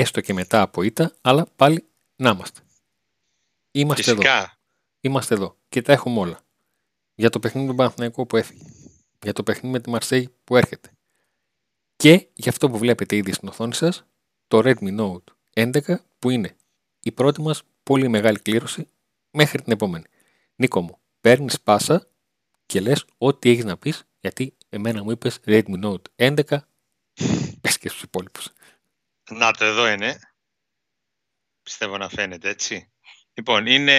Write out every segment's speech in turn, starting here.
να είμαστε. Έστω και μετά από ήττα, αλλά πάλι να είμαστε. Είμαστε Φυσικά. εδώ. Είμαστε εδώ. Και τα έχουμε όλα. Για το παιχνίδι του Παναθηναϊκού που έφυγε. Για το παιχνίδι με τη Μαρσέη που έρχεται. Και για αυτό που βλέπετε ήδη στην οθόνη σας, το Redmi Note 11 που είναι η πρώτη μας πολύ μεγάλη κλήρωση μέχρι την επόμενη. Νίκο μου, παίρνεις πάσα και λες ό,τι έχεις να πεις γιατί εμένα μου είπες Redmi Note 11 πες και στους υπόλοιπους. Να το εδώ είναι. Πιστεύω να φαίνεται έτσι. Λοιπόν, είναι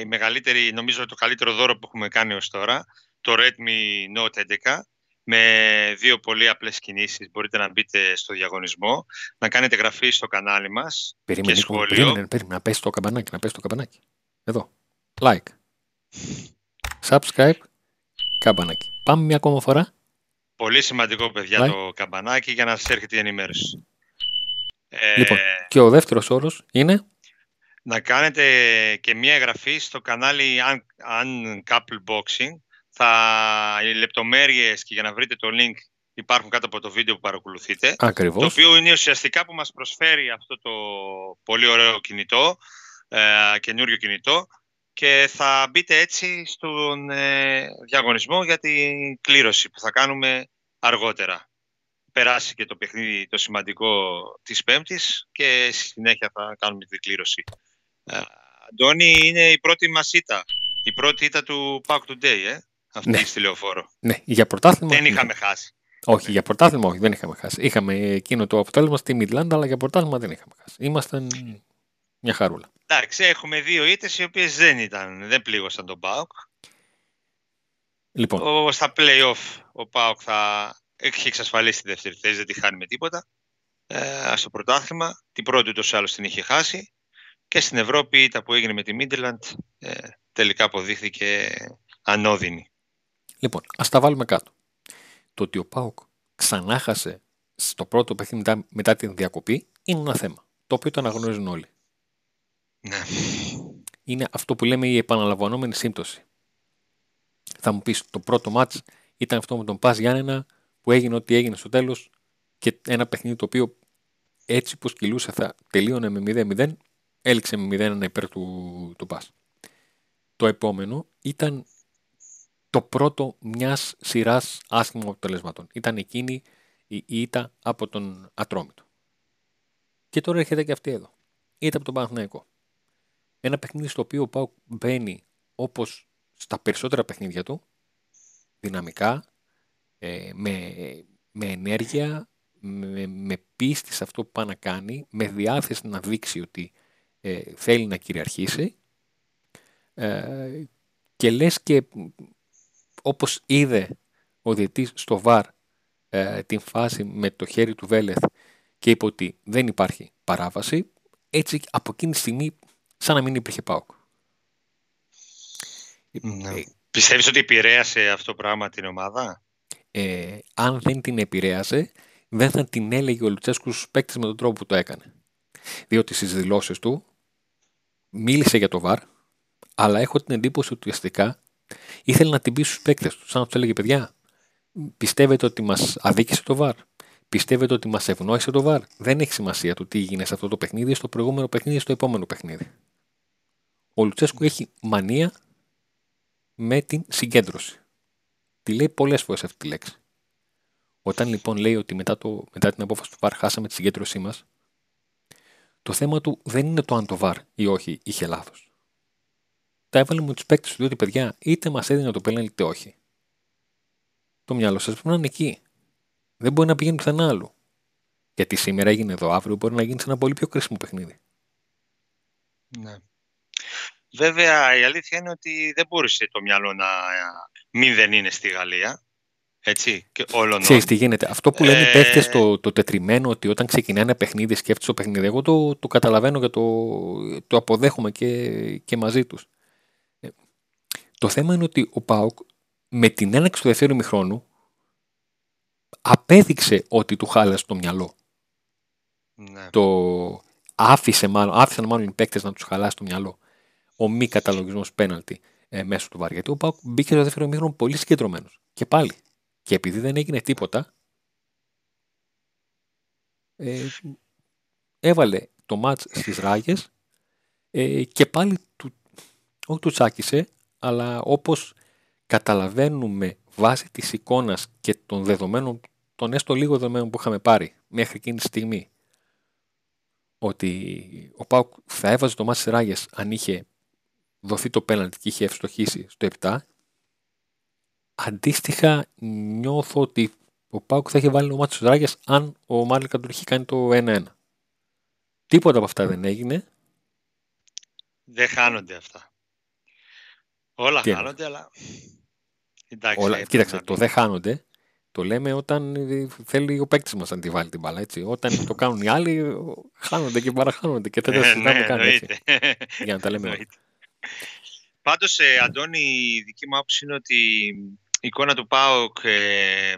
η μεγαλύτερη, νομίζω το καλύτερο δώρο που έχουμε κάνει ως τώρα. Το Redmi Note 11 με δύο πολύ απλές κινήσεις. Μπορείτε να μπείτε στο διαγωνισμό, να κάνετε γραφή στο κανάλι μας Περίμενε, και Νίκο, σχόλιο. περίμενε, περίμενε, να πέσει το καμπανάκι, να πέσει το καμπανάκι. Εδώ. Like. Subscribe. Καμπανάκι. Πάμε μια ακόμα φορά. Πολύ σημαντικό, παιδιά, Like. το καμπανάκι για να σας έρχεται η ενημέρωση. Ε, Λοιπόν, και ο δεύτερος όρος είναι; Να κάνετε και μία εγγραφή στο κανάλι Un- Uncouple Boxing. Θα, οι λεπτομέρειες και για να βρείτε το link υπάρχουν κάτω από το βίντεο που παρακολουθείτε. Το ακριβώς. οποίο είναι ουσιαστικά που μας προσφέρει αυτό το πολύ ωραίο κινητό, ε, καινούριο κινητό και θα μπείτε έτσι στον ε, διαγωνισμό για την κλήρωση που θα κάνουμε αργότερα. Περάσει και το παιχνίδι το σημαντικό της Πέμπτης και στη συνέχεια θα κάνουμε την κλήρωση. Ε, Αντώνη, είναι η πρώτη μας ήττα. Η πρώτη ήττα του Pack Today, ε, αυτή Ναι. στη λεωφόρο. Ναι, για πρωτάθλημα. Δεν ναι. είχαμε χάσει. Όχι, για πρωτάθλημα όχι, δεν είχαμε χάσει. Είχαμε εκείνο το αποτέλεσμα στη Μιτλάντα, αλλά για πρωτάθλημα δεν είχαμε χάσει. Ήμασταν μια χαρούλα. Εντάξει, έχουμε δύο ήττες οι οποίες δεν ήταν, δεν πλήγωσαν τον ΠΑΟΚ. Λοιπόν, Ο, στα play-off ο ΠΑΟΚ θα έχει εξασφαλίσει τη δεύτερη θέση, δεν τη χάνει με τίποτα. Ε, στο πρωτάθλημα, την πρώτη ούτως ή άλλως την είχε χάσει. Και στην Ευρώπη, η ήττα που έγινε με τη Μίντελαντ ε, τελικά αποδείχθηκε ανώδυνη. λοιπόν, ας τα βάλουμε κάτω. Το ότι ο Πάουκ ξανά χάσε στο πρώτο παιχνίδι μετά, μετά την διακοπή είναι ένα θέμα. Το οποίο το αναγνωρίζουν όλοι. Ναι. είναι αυτό που λέμε η επαναλαμβανόμενη σύμπτωση. Θα μου πεις, το πρώτο μάτς ήταν αυτό με τον Πας Γιάννενα που έγινε ό,τι έγινε στο τέλος και ένα παιχνίδι το οποίο έτσι που κυλούσε θα τελείωνε με 0-0, έληξε με 0-1 υπέρ του, του Πας. Το επόμενο ήταν το πρώτο μιας σειράς άσχημων αποτελεσμάτων. Ήταν εκείνη η ήττα από τον Ατρόμητο. Και τώρα έρχεται και αυτή εδώ. Ήττα από τον Παναθηναϊκό ένα παιχνίδι στο οποίο ο Πάουκ μπαίνει όπως στα περισσότερα παιχνίδια του, δυναμικά, ε, με, με ενέργεια, με, με πίστη σε αυτό που πάει να κάνει, με διάθεση να δείξει ότι ε, θέλει να κυριαρχήσει ε, και λες και όπως είδε ο διετής στο ΒΑΡ ε, την φάση με το χέρι του Βέλεθ και είπε ότι δεν υπάρχει παράβαση, έτσι από εκείνη τη στιγμή σαν να μην υπήρχε ΠΑΟΚ. Ναι. Ε, Πιστεύεις ότι επηρέασε αυτό το πράγμα την ομάδα; Ε, αν δεν την επηρέασε, δεν θα την έλεγε ο Λουτσέσκου στους παίκτες με τον τρόπο που το έκανε. Διότι στις δηλώσεις του μίλησε για το ΒΑΡ, αλλά έχω την εντύπωση ότι ουσιαστικά ήθελε να την πει στους παίκτες του. Σαν να τους έλεγε, παιδιά, πιστεύετε ότι μας αδίκησε το ΒΑΡ; Πιστεύετε ότι μας ευνόησε το ΒΑΡ; Δεν έχει σημασία το τι έγινε σε αυτό το παιχνίδι, στο προηγούμενο παιχνίδι, στο επόμενο παιχνίδι. Ο Λουτσέσκου έχει μανία με την συγκέντρωση. Τη λέει πολλές φορές αυτή τη λέξη. Όταν λοιπόν λέει ότι μετά, το, μετά την απόφαση του ΒΑΡ χάσαμε τη συγκέντρωσή μας, το θέμα του δεν είναι το αν το ΒΑΡ ή όχι είχε λάθος. Τα έβαλε με τους παίκτες του διότι παιδιά είτε μας έδινε το πέναλτι είτε όχι. Το μυαλό σας πρέπει να είναι εκεί. Δεν μπορεί να πηγαίνει πουθενά άλλου. Γιατί σήμερα έγινε εδώ, αύριο μπορεί να γίνει σε ένα πολύ πιο κρίσιμο παιχνίδι. Ναι. Βέβαια, η αλήθεια είναι ότι δεν μπορούσε το μυαλό να μην δεν είναι στη Γαλλία. Έτσι, και όλων. Ξέρεις τι γίνεται. Αυτό που λένε οι Ε, παίχτες το, το τετριμένο ότι όταν ξεκινάει ένα παιχνίδι σκέφτεσαι το παιχνίδι. Εγώ το, το καταλαβαίνω και το, το αποδέχομαι και, και μαζί τους. Ε, το θέμα είναι ότι ο ΠΑΟΚ με την έναξη του δεύτερου μηχρόνου απέδειξε ότι του χάλασε το μυαλό. Ναι. Το άφησε μάλλον, άφησαν μάλλον οι παίκτες να τους χαλάσει το μυαλό. Ο μη καταλογισμός πέναλτι ε, μέσω του ΒΑΡ. Γιατί ο ΠΑΟΚ μπήκε στο δεύτερο μήχρονο πολύ συγκεντρωμένος. Και πάλι. Και επειδή δεν έγινε τίποτα, ε, έβαλε το μάτς στις ράγες ε, και πάλι του, όχι του τσάκισε, αλλά όπως καταλαβαίνουμε βάσει της εικόνας και των δεδομένων, των έστω λίγο δεδομένων που είχαμε πάρει μέχρι εκείνη τη στιγμή, ότι ο Πάουκ θα έβαζε το μάτς στις ράγες αν είχε δοθεί το πέναλτι και είχε ευστοχήσει στο 7, αντίστοιχα νιώθω ότι ο Πάουκ θα είχε βάλει το μάτι στους ράγες αν ο Μάλικα του είχε κάνει το 1-1. Τίποτα από αυτά δεν έγινε. Δεν χάνονται αυτά. Όλα Τι χάνονται, αλλά... Εντάξει, Όλα... Κοίταξε, το δεν χάνονται το λέμε όταν θέλει ο παίκτης μας να τη βάλει την μπάλα. Έτσι. Όταν το κάνουν οι άλλοι, χάνονται και παραχάνονται και δεν τα συζητάμε καν. Έτσι. Για να τα λέμε. Πάντως, ε, Αντώνη, η δική μου άποψη είναι ότι η εικόνα του ΠΑΟΚ ε,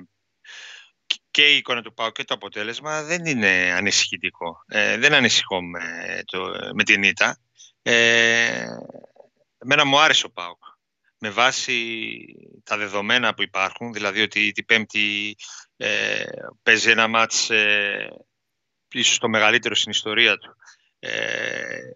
και η εικόνα του ΠΑΟΚ και το αποτέλεσμα δεν είναι ανησυχητικό. Ε, δεν ανησυχώ με, το, με την ήττα. Ε, εμένα μου άρεσε ο ΠΑΟΚ. Με βάση τα δεδομένα που υπάρχουν, δηλαδή ότι την Πέμπτη ε, παίζει ένα μάτς ε, ίσως το μεγαλύτερο στην ιστορία του, ε,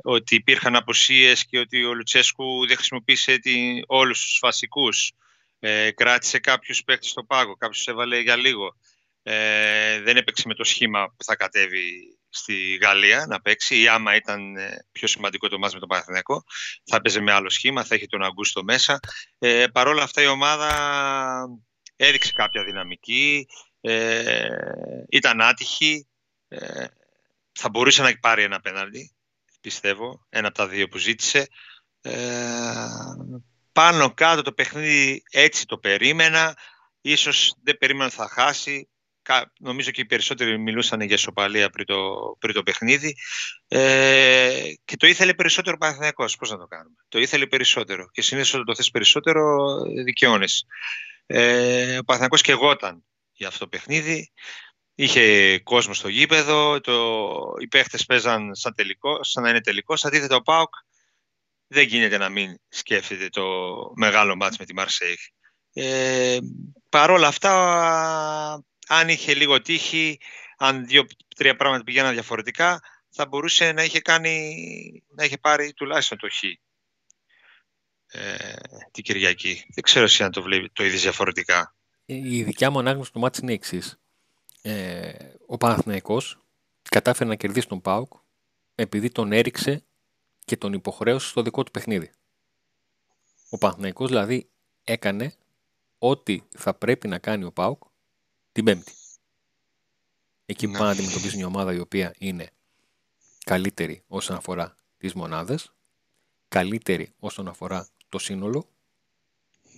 ότι υπήρχαν αποσίες και ότι ο Λουτσέσκου δεν χρησιμοποίησε την, όλους τους βασικούς, ε, κράτησε κάποιους παίκτες στο πάγο, κάποιους έβαλε για λίγο. Ε, δεν έπαιξε με το σχήμα που θα κατέβει στη Γαλλία να παίξει ή άμα ήταν ε, πιο σημαντικό το μάτς με τον Παναθηναϊκό θα έπαιζε με άλλο σχήμα, θα είχε τον Αγκούστο μέσα. Ε, Παρ' όλα αυτά η ομάδα έδειξε κάποια δυναμική, ε, ήταν άτυχη, ε, θα μπορούσε να πάρει ένα πέναλτι, πιστεύω, ένα από τα δύο που ζήτησε. Ε, πάνω κάτω το παιχνίδι έτσι το περίμενα, ίσως δεν περίμενα ότι θα χάσει, νομίζω και οι περισσότεροι μιλούσαν για ισοπαλία πριν το, πριν το παιχνίδι ε, και το ήθελε περισσότερο ο Παναθηναϊκός, πώς να το κάνουμε; Το ήθελε περισσότερο και συνήθως όταν το θες περισσότερο δικαιώνεις. Ε, ο Παναθηναϊκός και εγώταν για αυτό το παιχνίδι. Είχε κόσμο στο γήπεδο, το, οι παίχτες παίζαν σαν, τελικό, σαν να είναι τελικό. Αντίθετα ο ΠΑΟΚ δεν γίνεται να μην σκέφτεται το μεγάλο μάτς με τη Μαρσέιχ. Ε, Παρ' όλα αυτά αν είχε λίγο τύχη, αν δύο-τρία πράγματα πηγαίναν διαφορετικά, θα μπορούσε να είχε, κάνει, να είχε πάρει τουλάχιστον το χ ε, την Κυριακή. Δεν ξέρω εσύ αν το βλέπει το είδες διαφορετικά. Η δικιά μου ανάγνωση του μάτς είναι εξής. Ε, ο Παναθηναϊκός κατάφερε να κερδίσει τον ΠΑΟΚ επειδή τον έριξε και τον υποχρέωσε στο δικό του παιχνίδι. Ο Παναθηναϊκός δηλαδή έκανε ό,τι θα πρέπει να κάνει ο ΠΑΟΚ την Πέμπτη. Εκεί που ναι. πάνε να αντιμετωπίσουν μια ομάδα η οποία είναι καλύτερη όσον αφορά τις μονάδες, καλύτερη όσον αφορά το σύνολο,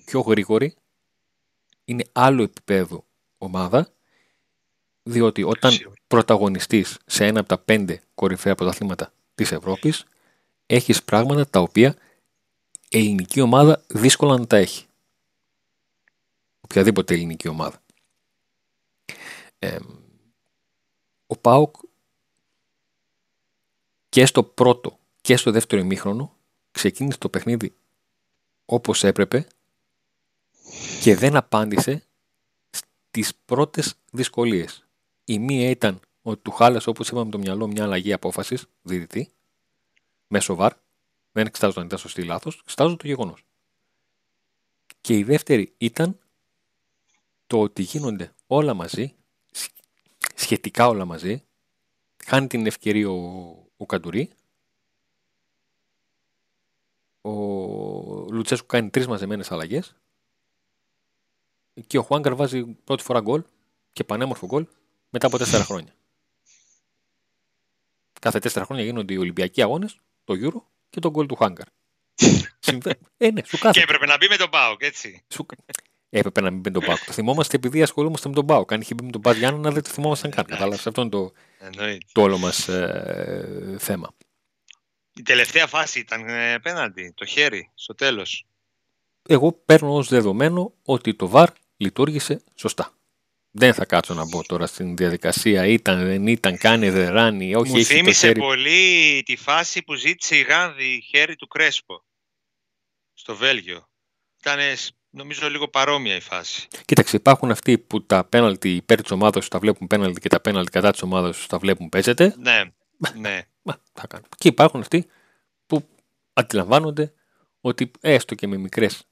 πιο γρήγορη, είναι άλλο επίπεδο ομάδα, διότι όταν πρωταγωνιστείς σε ένα από τα πέντε κορυφαία πρωταθλήματα της Ευρώπης, έχεις πράγματα τα οποία η ελληνική ομάδα δύσκολα να τα έχει. Οποιαδήποτε ελληνική ομάδα ο ΠΑΟΚ και στο πρώτο και στο δεύτερο ημίχρονο ξεκίνησε το παιχνίδι όπως έπρεπε και δεν απάντησε στις πρώτες δυσκολίες. Η μία ήταν ότι του χάλασε όπως είπαμε το μυαλό μια αλλαγή απόφασης διδυτή μέσω βαρ. Δεν εξετάζω αν ήταν σωστή ή λάθος, εξετάζω το γεγονός. Και η δεύτερη ήταν το ότι γίνονται όλα μαζί σχετικά όλα μαζί. Χάνει την ευκαιρία ο, ο Καντουρί. Ο Λουτσέσκου κάνει τρεις μαζεμένες αλλαγές. Και ο Χουάνκαρ βάζει πρώτη φορά γκολ και πανέμορφο γκολ μετά από τέσσερα χρόνια. Κάθε τέσσερα χρόνια γίνονται οι Ολυμπιακοί αγώνες, το Euro και το γκολ του Χουάνκαρ. ε, ναι, σου Και έπρεπε να μπει με τον Πάοκ, έτσι. Σου... Έπρεπε να μην μπει τον Πάοκ. Το θυμόμαστε επειδή ασχολούμαστε με τον Πάοκ. Αν είχε μπει με τον Πάοκ Γιάννα, δεν το θυμόμασταν καν. Κατάλαβες. Αυτό είναι το, το όλο μας ε, θέμα. Η τελευταία φάση ήταν ε, πέναντι, το χέρι, στο τέλος. Εγώ παίρνω ως δεδομένο ότι το ΒΑΡ λειτουργήσε σωστά. Δεν θα κάτσω να μπω τώρα στην διαδικασία. Ήταν, δεν ήταν, κάνει, δεν ράνει. Όχι, Μου θύμισε πολύ τη φάση που ζήτησε η Γάνδη χέρι του Κρέσπο στο Βέλγιο. Ήταν νομίζω λίγο παρόμοια η φάση. Κοίταξε, υπάρχουν αυτοί που τα πέναλτι υπέρ της ομάδας τους τα βλέπουν πέναλτι και τα πέναλτι κατά της ομάδας τους τα βλέπουν παίζεται. Ναι, ναι. Μα, θα κάνουν. Και υπάρχουν αυτοί που αντιλαμβάνονται ότι έστω και με μικρές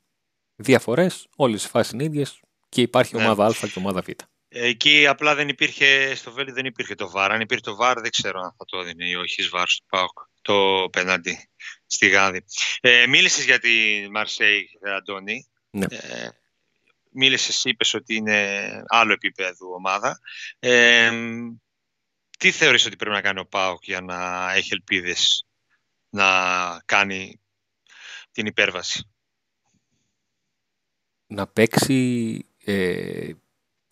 διαφορές, όλες οι φάσεις είναι ίδιες και υπάρχει Ναι. ομάδα Α και ομάδα Β. Εκεί απλά δεν υπήρχε, στο Βέλη δεν υπήρχε το βάρ. Αν υπήρχε το βάρ δεν ξέρω αν θα το έδινε ή όχι εις βάρ στο ΠΑΟΚ, το πέναντι στη Γάδη. Ε, μίλησες για τη Μαρσέη, Αντώνη. Ναι. Ε, μίλησες, είπες ότι είναι άλλο επίπεδο ομάδα. Ε, τι θεωρείς ότι πρέπει να κάνει ο ΠΑΟΚ για να έχει ελπίδες να κάνει την υπέρβαση; Να παίξει ε,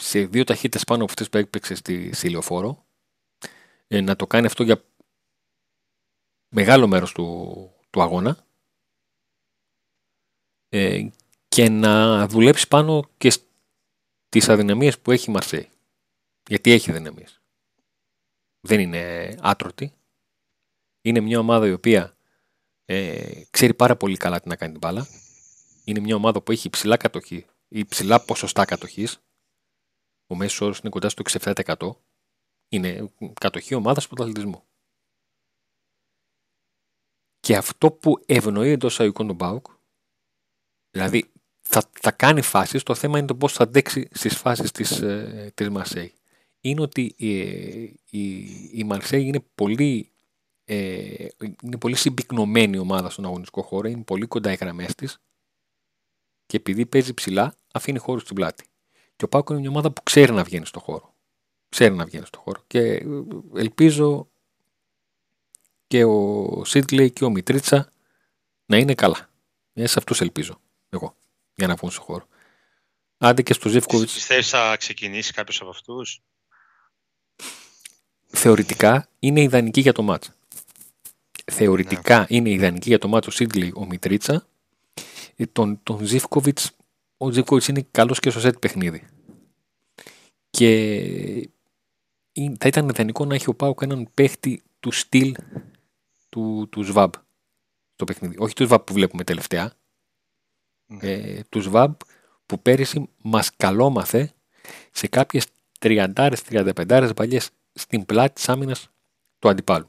σε δύο ταχύτητες πάνω από αυτές που έπαιξε στη, στη Λεωφόρο. Ε, να το κάνει αυτό για μεγάλο μέρος του, του αγώνα. Ε, και να δουλέψει πάνω και στις αδυναμίες που έχει η Μαρσέη. Γιατί έχει αδυναμίες. Δεν είναι άτρωτη. Είναι μια ομάδα η οποία ε, ξέρει πάρα πολύ καλά τι να κάνει την μπάλα. Είναι μια ομάδα που έχει υψηλά κατοχή ή υψηλά ποσοστά κατοχής. Ο μέσος όρος είναι κοντά στο 67%. Είναι κατοχή ομάδας του πρωταθλητισμού. Και αυτό που ευνοεί εντός αγωγικών τον Μπάουκ, δηλαδή θα, θα κάνει φάσεις, το θέμα είναι το πώς θα αντέξει στις φάσεις της, ε, της Μαρσέη. Είναι ότι ε, η, η Μαρσέη είναι πολύ, ε, είναι πολύ συμπυκνωμένη ομάδα στον αγωνιστικό χώρο, είναι πολύ κοντά οι γραμμές της και επειδή παίζει ψηλά αφήνει χώρο στην πλάτη. Και ο Πάκο είναι μια ομάδα που ξέρει να βγαίνει στο χώρο. Ξέρει να βγαίνει στο χώρο. Και ε, ελπίζω και ο Σίτλεϊ και ο Μιτρίτσα να είναι καλά. Ε, σε αυτούς ελπίζω εγώ για να βγουν στο χώρο. Άντε και στο Ζεύκοβιτς Πιστεύεις θα ξεκινήσει κάποιος από αυτούς; θεωρητικά είναι ιδανική για το μάτς. Θεωρητικά είναι ιδανική για το μάτς ο Σίτλεϊ ο Μιτρίτσα. Ε, τον, τον Ζίβκοβιτς, ο Ζίβκοβιτς είναι καλός και στο σετ παιχνίδι. Και είναι- θα ήταν ιδανικό να έχει ο Πάουκ έναν παίχτη του στυλ του, του Σβάμπ στο παιχνίδι. Όχι του Σβάμπ που βλέπουμε τελευταία. Ναι. Ε, του Σβάμπ που πέρυσι μας καλόμαθε σε κάποιες 30-35 παλιές στην πλάτη της άμυνας του αντιπάλου.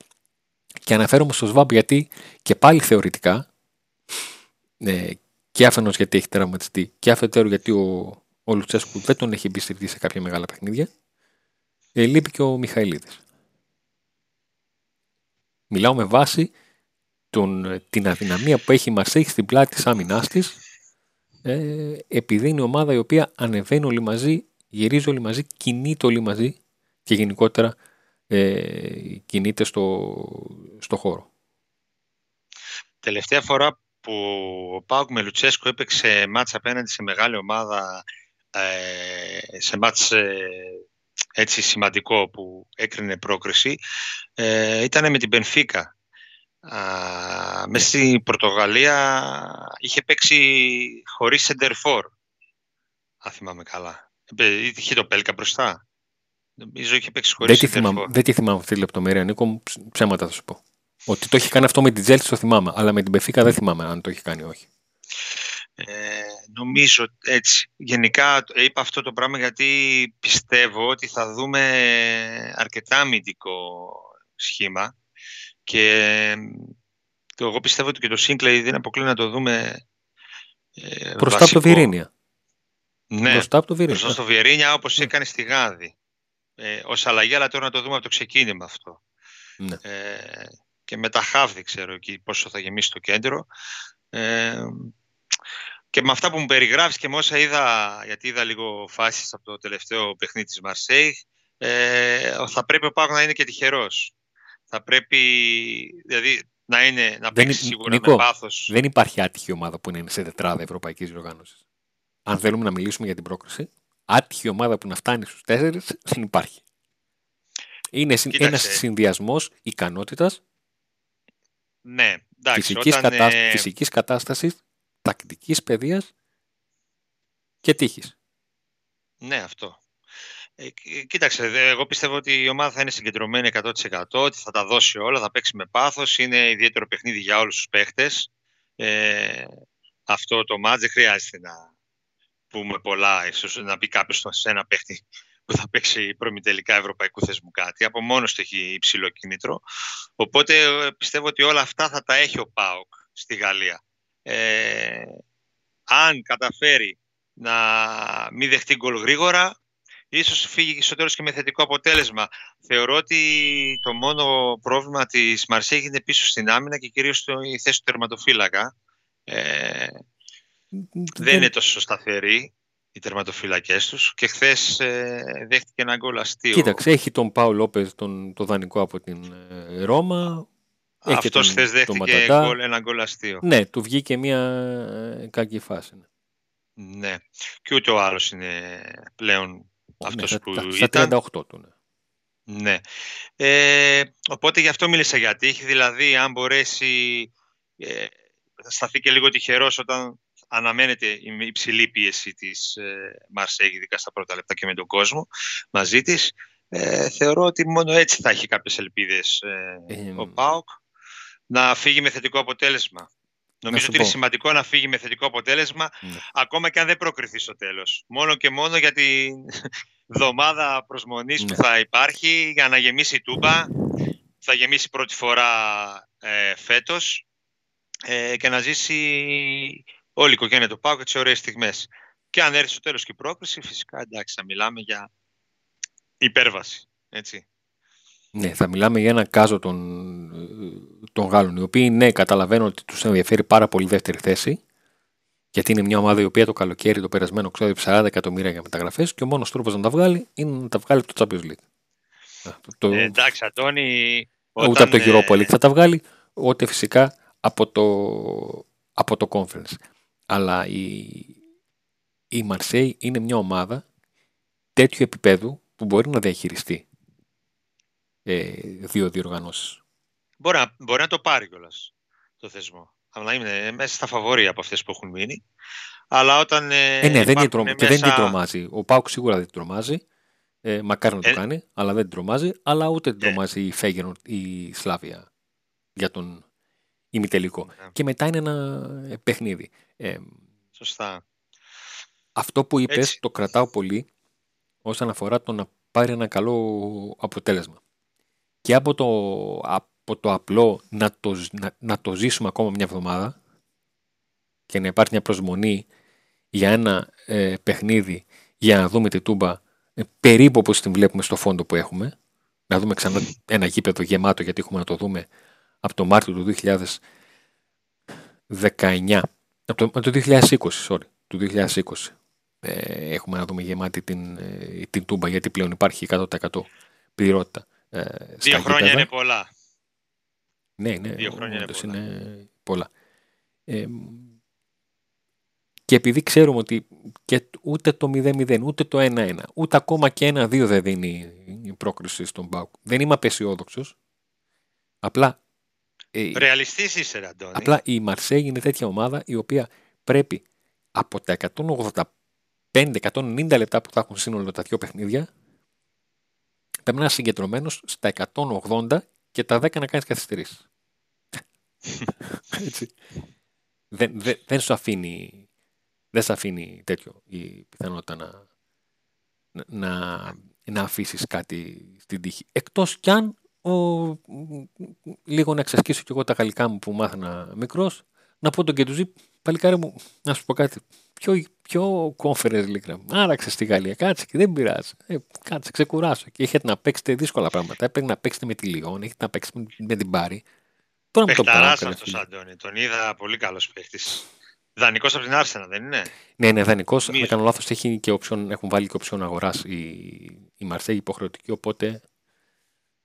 Και αναφέρομαι στο Σβάμπ γιατί και πάλι θεωρητικά ε, και αφενός γιατί έχει τραυματιστεί και αφετέρου γιατί ο, ο Λουτσέσκου δεν τον έχει εμπιστευτεί σε κάποια μεγάλα παιχνίδια ε, λείπει και ο Μιχαηλίδης. Μιλάω με βάση τον, την αδυναμία που έχει η Μαρσέη στην πλάτη της άμυνάς της ε, επειδή είναι ομάδα η οποία ανεβαίνει όλοι μαζί, γυρίζει όλοι μαζί, κινείται όλοι μαζί και γενικότερα ε, κινείται στο, στο χώρο. Τελευταία φορά που ο Πάουκ με Λουτσέσκο έπαιξε μάτς απέναντι σε μεγάλη ομάδα, ε, σε μάτς ε, έτσι σημαντικό που έκρινε πρόκριση, ε, ήταν με την Πενφίκα. Μέσα στην Πορτογαλία είχε παίξει χωρίς σεντερφόρ, αν θυμάμαι καλά. Ε, Είχε το Πέλκα μπροστά. Νομίζω είχε παίξει Δεν χωρίς τη, θυμάμαι, σεντερφόρ. δεν τη θυμάμαι αυτή τη λεπτομέρεια, Νίκο, ψ- ψέματα θα σου πω. Ότι το έχει κάνει αυτό με την Τζέλση το θυμάμαι, αλλά με την Πεφίκα δεν θυμάμαι αν το έχει κάνει ή όχι. Ε, νομίζω έτσι. Γενικά ε, είπα αυτό το πράγμα γιατί πιστεύω ότι θα δούμε αρκετά αμυντικό σχήμα και ε, το, εγώ πιστεύω ότι και το Σίνκλεϊ δεν αποκλεί να το δούμε ε, Μπροστά από βασικό. το Βιρίνια. Ναι, Μπροστά από το Βιρίνια. μπροστά στο Βιερίνια όπως Ναι. έκανε στη Γάδη. Ε, ως αλλαγή, αλλά τώρα να το δούμε από το ξεκίνημα αυτό. Ναι. Ε, και με τα χαφ δεν ξέρω εκεί πόσο θα γεμίσει το κέντρο. Ε, και με αυτά που μου περιγράφεις και με όσα είδα, γιατί είδα λίγο φάσεις από το τελευταίο παιχνίδι της Μαρσέη, ε, θα πρέπει ο Πάγο να είναι και τυχερός. Θα πρέπει, δηλαδή, να, είναι, να Δεν παίξει είναι- σίγουρα Νίκο, με πάθος. Δεν υπάρχει άτυχη ομάδα που να είναι σε τετράδα ευρωπαϊκής διοργάνωσης. Αν θέλουμε να μιλήσουμε για την πρόκριση, άτυχη ομάδα που να φτάνει στους τέσσερις δεν υπάρχει. Είναι συν- Κοίταξε. ένας συνδυασμός ικανότητας, Ναι, εντάξει, φυσικής, όταν, κατάσ... ε, φυσικής κατάστασης, τακτικής παιδείας και τύχης. Ναι, αυτό. Ε, κοί- κοίταξε, δε- εγώ πιστεύω ότι η ομάδα θα είναι συγκεντρωμένη 100%, ότι θα τα δώσει όλα, θα παίξει με πάθος, είναι ιδιαίτερο παιχνίδι για όλους τους παίχτες. Ε, αυτό το μάτς δεν χρειάζεται να, πούμε πολλά, ίσως να πει κάποιος σε ένα παίχτη που θα παίξει προμητελικά ευρωπαϊκού θεσμού κάτι. Από μόνος του έχει υψηλό κίνητρο. Οπότε ε, πιστεύω ότι όλα αυτά θα τα έχει ο ΠΑΟΚ στη Γαλλία. Ε, αν καταφέρει να μην δεχτεί γκολ γρήγορα, ίσως φύγει στο τέλος και με θετικό αποτέλεσμα. Θεωρώ ότι το μόνο πρόβλημα της Μαρσέγ είναι πίσω στην άμυνα και κυρίως στη θέση του τερματοφύλακα. Ε, δεν είναι τόσο σταθερή οι τερματοφύλακέ τους και χθες ε, δέχτηκε ένα γκολ αστείο. Κοίταξε, έχει τον Πάου Λόπες, τον, το δανεικό από την ε, Ρώμα. Αυτός χθες δέχτηκε γκολ, ένα γκολ αστείο. Ναι, του βγήκε μια ε, κακή φάση. Ναι. ναι. Και ούτε ο άλλος είναι πλέον αυτός ναι, που στα, ήταν. 38 του, ναι. Ναι. Ε, οπότε γι' αυτό μίλησα για τύχη. Δηλαδή, αν μπορέσει. Ε, σταθεί και λίγο τυχερός όταν αναμένεται η υψηλή πίεση της ε, Μαρσέγ, ειδικά στα πρώτα λεπτά και με τον κόσμο μαζί της. Ε, θεωρώ ότι μόνο έτσι θα έχει κάποιες ελπίδες ε, ο ΠΑΟΚ να φύγει με θετικό αποτέλεσμα. Νομίζω ότι είναι σημαντικό να φύγει με θετικό αποτέλεσμα, ναι. ακόμα και αν δεν προκριθεί στο τέλος. Μόνο και μόνο για τη βδομάδα προσμονής που ναι. θα υπάρχει για να γεμίσει η Τούμπα. Θα γεμίσει πρώτη φορά ε, φέτος ε, και να ζήσει όλη η οικογένεια του Πάου και τις ωραίες στιγμές. Και αν έρθει στο τέλος και η πρόκριση, φυσικά εντάξει, θα μιλάμε για υπέρβαση. Έτσι. Ναι, θα μιλάμε για ένα κάζο των, των Γάλλων, οι οποίοι ναι, καταλαβαίνω ότι τους ενδιαφέρει πάρα πολύ η δεύτερη θέση, γιατί είναι μια ομάδα η οποία το καλοκαίρι το περασμένο ξόδεψε 40 εκατομμύρια για μεταγραφές και ο μόνος τρόπος να τα βγάλει είναι να τα βγάλει από το Champions League. Το... Ε, εντάξει, Αντώνη. Όταν... Ούτε από το Europa League θα τα βγάλει, ούτε φυσικά από το, από το Conference. Αλλά η, η Μαρσέη είναι μια ομάδα τέτοιου επίπεδου που μπορεί να διαχειριστεί ε, δύο διοργανώσεις. Μπορεί, μπορεί να το πάρει κιόλας το θεσμό. Αλλά είναι μέσα στα φαβόρια από αυτές που έχουν μείνει. Αλλά όταν. Ε, ε ναι, δεν είναι μέσα... και δεν την τρομάζει. Ο Πάουκ σίγουρα δεν την τρομάζει. Ε, μακάρι να το ε... κάνει, αλλά δεν την τρομάζει. Αλλά ούτε την ε. τρομάζει η Φέγγεν, η Σλάβια για τον ημιτελικό. Ναι. Και μετά είναι ένα παιχνίδι. Ε, Σωστά. Αυτό που είπες το κρατάω πολύ όσον αφορά το να πάρει ένα καλό αποτέλεσμα. Και από το, από το απλό να το, να, το ζήσουμε ακόμα μια εβδομάδα και να υπάρχει μια προσμονή για ένα ε, παιχνίδι για να δούμε τη τούμπα ε, περίπου όπως την βλέπουμε στο φόντο που έχουμε. Να δούμε ξανά ένα γήπεδο γεμάτο γιατί έχουμε να το δούμε από το Μάρτιο του 2019 από το, το 2020, sorry, του 2020. Ε, έχουμε να δούμε γεμάτη την, ε, την τούμπα γιατί πλέον υπάρχει 100% πληρότητα. Ε, Δύο χρόνια είναι πολλά. Ναι, ναι. Δύο χρόνια είναι πολλά. Είναι πολλά. Ε, και επειδή ξέρουμε ότι και ούτε το 0-0, ούτε το 1-1, ούτε ακόμα και 1-2 δεν δίνει η πρόκριση στον Μπάουκ. Δεν είμαι απεσιόδοξος. Απλά ε, Ρεαλιστής είσαι, Αντώνη. Απλά η Μαρσέγ είναι τέτοια ομάδα η οποία πρέπει από τα 185-190 λεπτά που θα έχουν σύνολο τα δύο παιχνίδια πρέπει να είναι συγκεντρωμένο στα 180 και τα 10 να κάνεις καθυστερήσεις. Έτσι. Δεν, δεν, δεν σου αφήνει δεν σε αφήνει τέτοιο η πιθανότητα να, να, να αφήσεις κάτι στην τύχη. Εκτός κι αν ο, λίγο να εξασκήσω κι εγώ τα γαλλικά μου που μάθαινα μικρός, να πω τον Κεντουζή, παλικάρι μου, να σου πω κάτι. Πιο, πιο conference league. Άραξες στη Γαλλία, κάτσε και δεν πειράζει. Ε, κάτσε, ξεκουράσω. Και έχετε να παίξετε δύσκολα πράγματα. Έπρεπε να παίξετε με τη Λιόν, έχετε να παίξετε με την Πάρη. Τώρα με το αυτός, Αντώνη. Τον είδα πολύ καλός παίχτης. Δανεικός από την Άρσενα, δεν είναι; Ναι, ναι, δανεικός. Αν κάνω λάθος, έχουν βάλει και οψιόν αγοράς η, η Μαρσέγη υποχρεωτική. Οπότε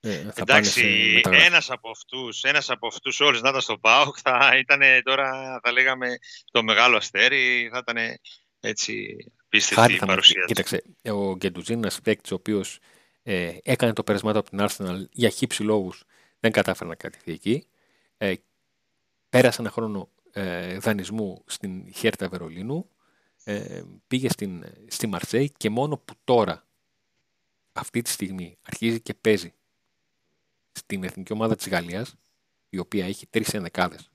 ε, Εντάξει, ένας από αυτούς, ένας από αυτούς όλους να ήταν στο ΠΑΟΚ θα ήταν τώρα, θα λέγαμε, το μεγάλο αστέρι, θα ήταν έτσι πίστευτη η παρουσία του. Κοίταξε, ο Γκεντουζίν είναι ένας ο οποίος ε, έκανε το πέρασμά του από την Arsenal για χύψη λόγους, δεν κατάφερε να κρατηθεί εκεί. Ε, πέρασε ένα χρόνο ε, δανεισμού στην Χέρτα Βερολίνου, ε, πήγε στην, στη Μαρσέη και μόνο που τώρα, αυτή τη στιγμή, αρχίζει και παίζει στην εθνική ομάδα της Γαλλίας, η οποία έχει τρεις ενδεκάδες.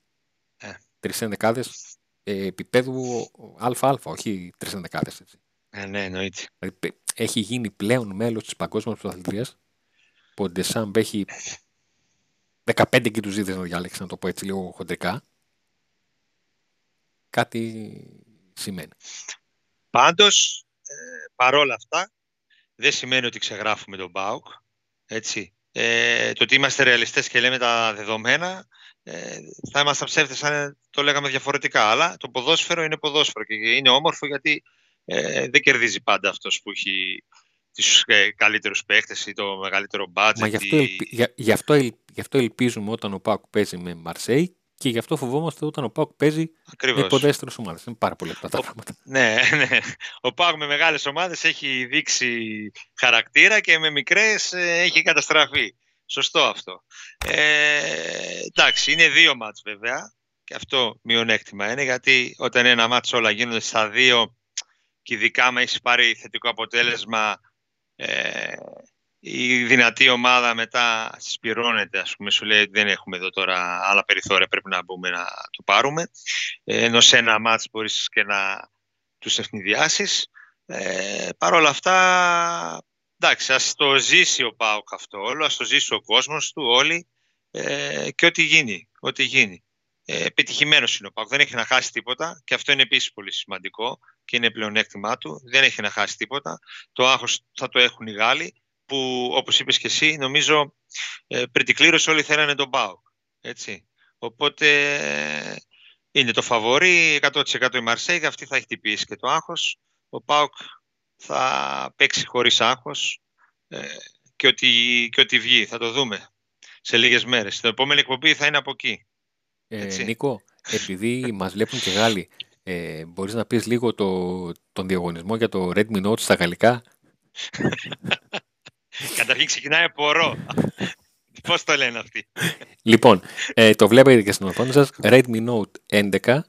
Ε. Τρεις ενδεκάδες ε, επίπεδου ΑΑ, όχι τρεις ενδεκάδες. Ε, ναι, εννοείται. Δηλαδή, έχει γίνει πλέον μέλος της Παγκόσμιας Πρωταθλητρίας. Που ο Ντεσάμπ έχει 15 κοιτουζίδε να διάλεξει, να το πω έτσι λίγο χοντρικά. Κάτι σημαίνει. Πάντως, ε, παρόλα αυτά, δεν σημαίνει ότι ξεγράφουμε τον ΠΑΟΚ. Έτσι. Ε, το ότι είμαστε ρεαλιστές και λέμε τα δεδομένα, ε, θα ήμασταν ψεύτες αν το λέγαμε διαφορετικά. Αλλά το ποδόσφαιρο είναι ποδόσφαιρο και είναι όμορφο γιατί ε, δεν κερδίζει πάντα αυτός που έχει τους ε, καλύτερους παίχτες ή το μεγαλύτερο budget. Μα γι αυτό, ή... γι, γι, αυτό, γι' αυτό ελπίζουμε όταν ο ΠΑΟΚ παίζει με Μαρσέη και γι' αυτό φοβόμαστε όταν ο Πάουκ παίζει Ακριβώς. με υποδέστερε ομάδες. Είναι πάρα πολύ αυτά τα πράγματα. Ναι, ναι. Ο Πάουκ με μεγάλες ομάδες έχει δείξει χαρακτήρα και με μικρές ε, έχει καταστραφεί. Σωστό αυτό. Ε, εντάξει, είναι δύο μάτς βέβαια και αυτό μειονέκτημα είναι γιατί όταν ένα μάτς όλα γίνονται στα δύο και ειδικά με έχεις πάρει θετικό αποτέλεσμα ε, η δυνατή ομάδα μετά συσπηρώνεται, ας πούμε, σου λέει ότι δεν έχουμε εδώ τώρα άλλα περιθώρια, πρέπει να μπούμε να το πάρουμε. Ε, ενώ σε ένα μάτς μπορείς και να τους ευνηδιάσεις. Ε, Παρ' όλα αυτά, εντάξει, ας το ζήσει ο Πάοκ αυτό όλο, ας το ζήσει ο κόσμος του όλοι ε, και ό,τι γίνει, ό,τι γίνει. Ε, Πετυχημένο είναι ο Πάοκ, δεν έχει να χάσει τίποτα και αυτό είναι επίσης πολύ σημαντικό και είναι πλεονέκτημά του. Δεν έχει να χάσει τίποτα. Το άγχος θα το έχουν οι Γάλλοι που όπως είπες και εσύ νομίζω ε, όλοι θέλανε τον ΠΑΟΚ. Έτσι. Οπότε είναι το φαβορή 100% η Μαρσέγ, αυτή θα χτυπήσει και το άγχος. Ο ΠΑΟΚ θα παίξει χωρίς άγχος ε, και, ότι, και ότι βγει. Θα το δούμε σε λίγες μέρες. Την επόμενη εκπομπή θα είναι από εκεί. Ε, Νίκο, επειδή μας βλέπουν και Γάλλοι, ε, μπορείς να πεις λίγο το, τον διαγωνισμό για το Redmi Note στα γαλλικά; Καταρχήν ξεκινάει από ρο. Πώς το λένε αυτοί; Λοιπόν, ε, το βλέπετε και στην οθόνη σας. Redmi Note 11.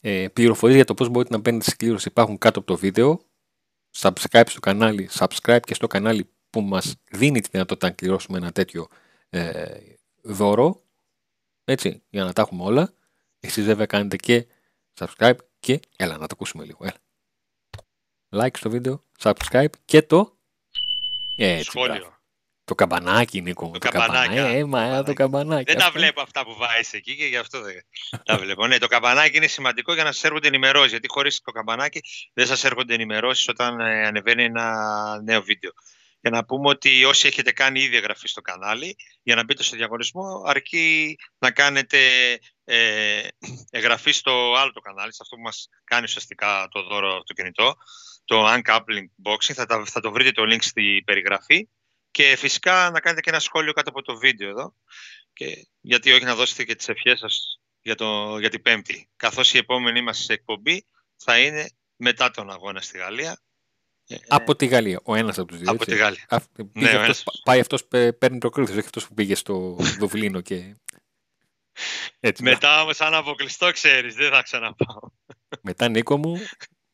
Ε, πληροφορίες για το πώς μπορείτε να μπαίνετε στη κλήρωση υπάρχουν κάτω από το βίντεο. Subscribe στο κανάλι, subscribe και στο κανάλι που μας δίνει τη δυνατότητα να κληρώσουμε ένα τέτοιο ε, δώρο. Έτσι, για να τα έχουμε όλα. Εσείς βέβαια κάνετε και subscribe και έλα να το ακούσουμε λίγο. Έλα. Like στο βίντεο, subscribe και το έτσι, Σχόλιο. Το καμπανάκι, Νίκο. Το, το καμπανάκι. Ε, μα, το καμπανάκι. Δεν τα βλέπω αυτά που βάζεις εκεί και γι' αυτό δεν τα βλέπω. Ναι, το καμπανάκι είναι σημαντικό για να σας έρχονται ενημερώσεις. Γιατί χωρίς το καμπανάκι δεν σας έρχονται ενημερώσεις όταν ε, ανεβαίνει ένα νέο βίντεο. Για να πούμε ότι όσοι έχετε κάνει ήδη εγγραφή στο κανάλι, για να μπείτε στο διαγωνισμό, αρκεί να κάνετε ε, εγγραφή στο άλλο το κανάλι, σε αυτό που μας κάνει ουσιαστικά το δώρο το κινητό, το Uncoupling Boxing, θα, θα το βρείτε το link στη περιγραφή και φυσικά να κάνετε και ένα σχόλιο κάτω από το βίντεο εδώ και γιατί όχι να δώσετε και τις ευχές σας για, το, για την Πέμπτη. Καθώς η επόμενη μας εκπομπή θα είναι μετά τον αγώνα στη Γαλλία. Ε, από τη Γαλλία, ο ένας από τους δύο. Από τη Γαλλία. Α, ναι, αυτός, πάει αυτός, παίρνει προκρίτηση, όχι αυτός που πήγε στο Δουβλίνο και... Έτσι, μετά όμως αν αποκλειστώ ξέρεις, δεν θα ξαναπάω. Μετά Νίκο μου,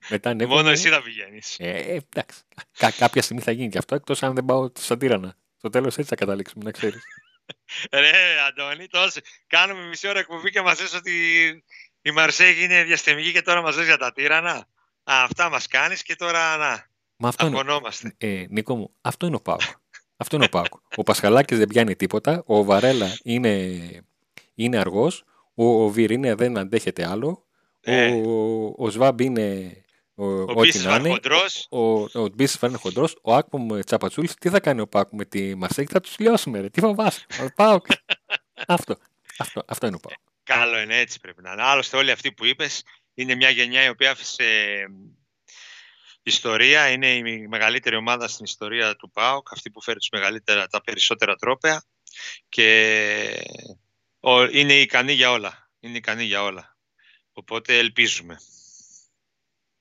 μετά Μόνο εσύ θα πηγαίνεις. Ε, εντάξει. Κα, κάποια στιγμή θα γίνει και αυτό, εκτός αν δεν πάω στα τύρανα. Στο τέλος έτσι θα καταλήξουμε, να ξέρεις. Ρε, Αντώνη, τόσο. Κάνουμε μισή ώρα εκπομπή και μας λες ότι η Μαρσέγ είναι διαστημική και τώρα μας λες για τα τύρανα. Α, αυτά μας κάνεις και τώρα να. Μα αυτό είναι, ε, Νίκο μου, αυτό είναι ο Πάουκ. αυτό είναι ο Πάουκ. Ο Πασχαλάκης δεν πιάνει τίποτα. Ο Βαρέλα είναι, είναι αργός. Ο, ο είναι δεν αντέχεται άλλο. Ε. Ο, ο Σβάμπ είναι ο, ο Μπίσης θα είναι χοντρός. Ο, ο, Μπίσης θα είναι χοντρός. Ο Άκπομ Τσαπατσούλης, τι θα κάνει ο Πάκου με τη Μαρσέκη, θα τους λιώσουμε ρε. Τι φοβάσαι. Πάω. αυτό, αυτό, αυτό είναι ο Πάκου. Καλό είναι, έτσι πρέπει να είναι. Άλλωστε όλοι αυτοί που είπες είναι μια γενιά η οποία άφησε ιστορία. Είναι η μεγαλύτερη ομάδα στην ιστορία του ΠΑΟΚ, αυτή που φέρει τους μεγαλύτερα, τα περισσότερα τρόπαια και είναι ικανή για όλα. Είναι ικανή για όλα. Οπότε ελπίζουμε.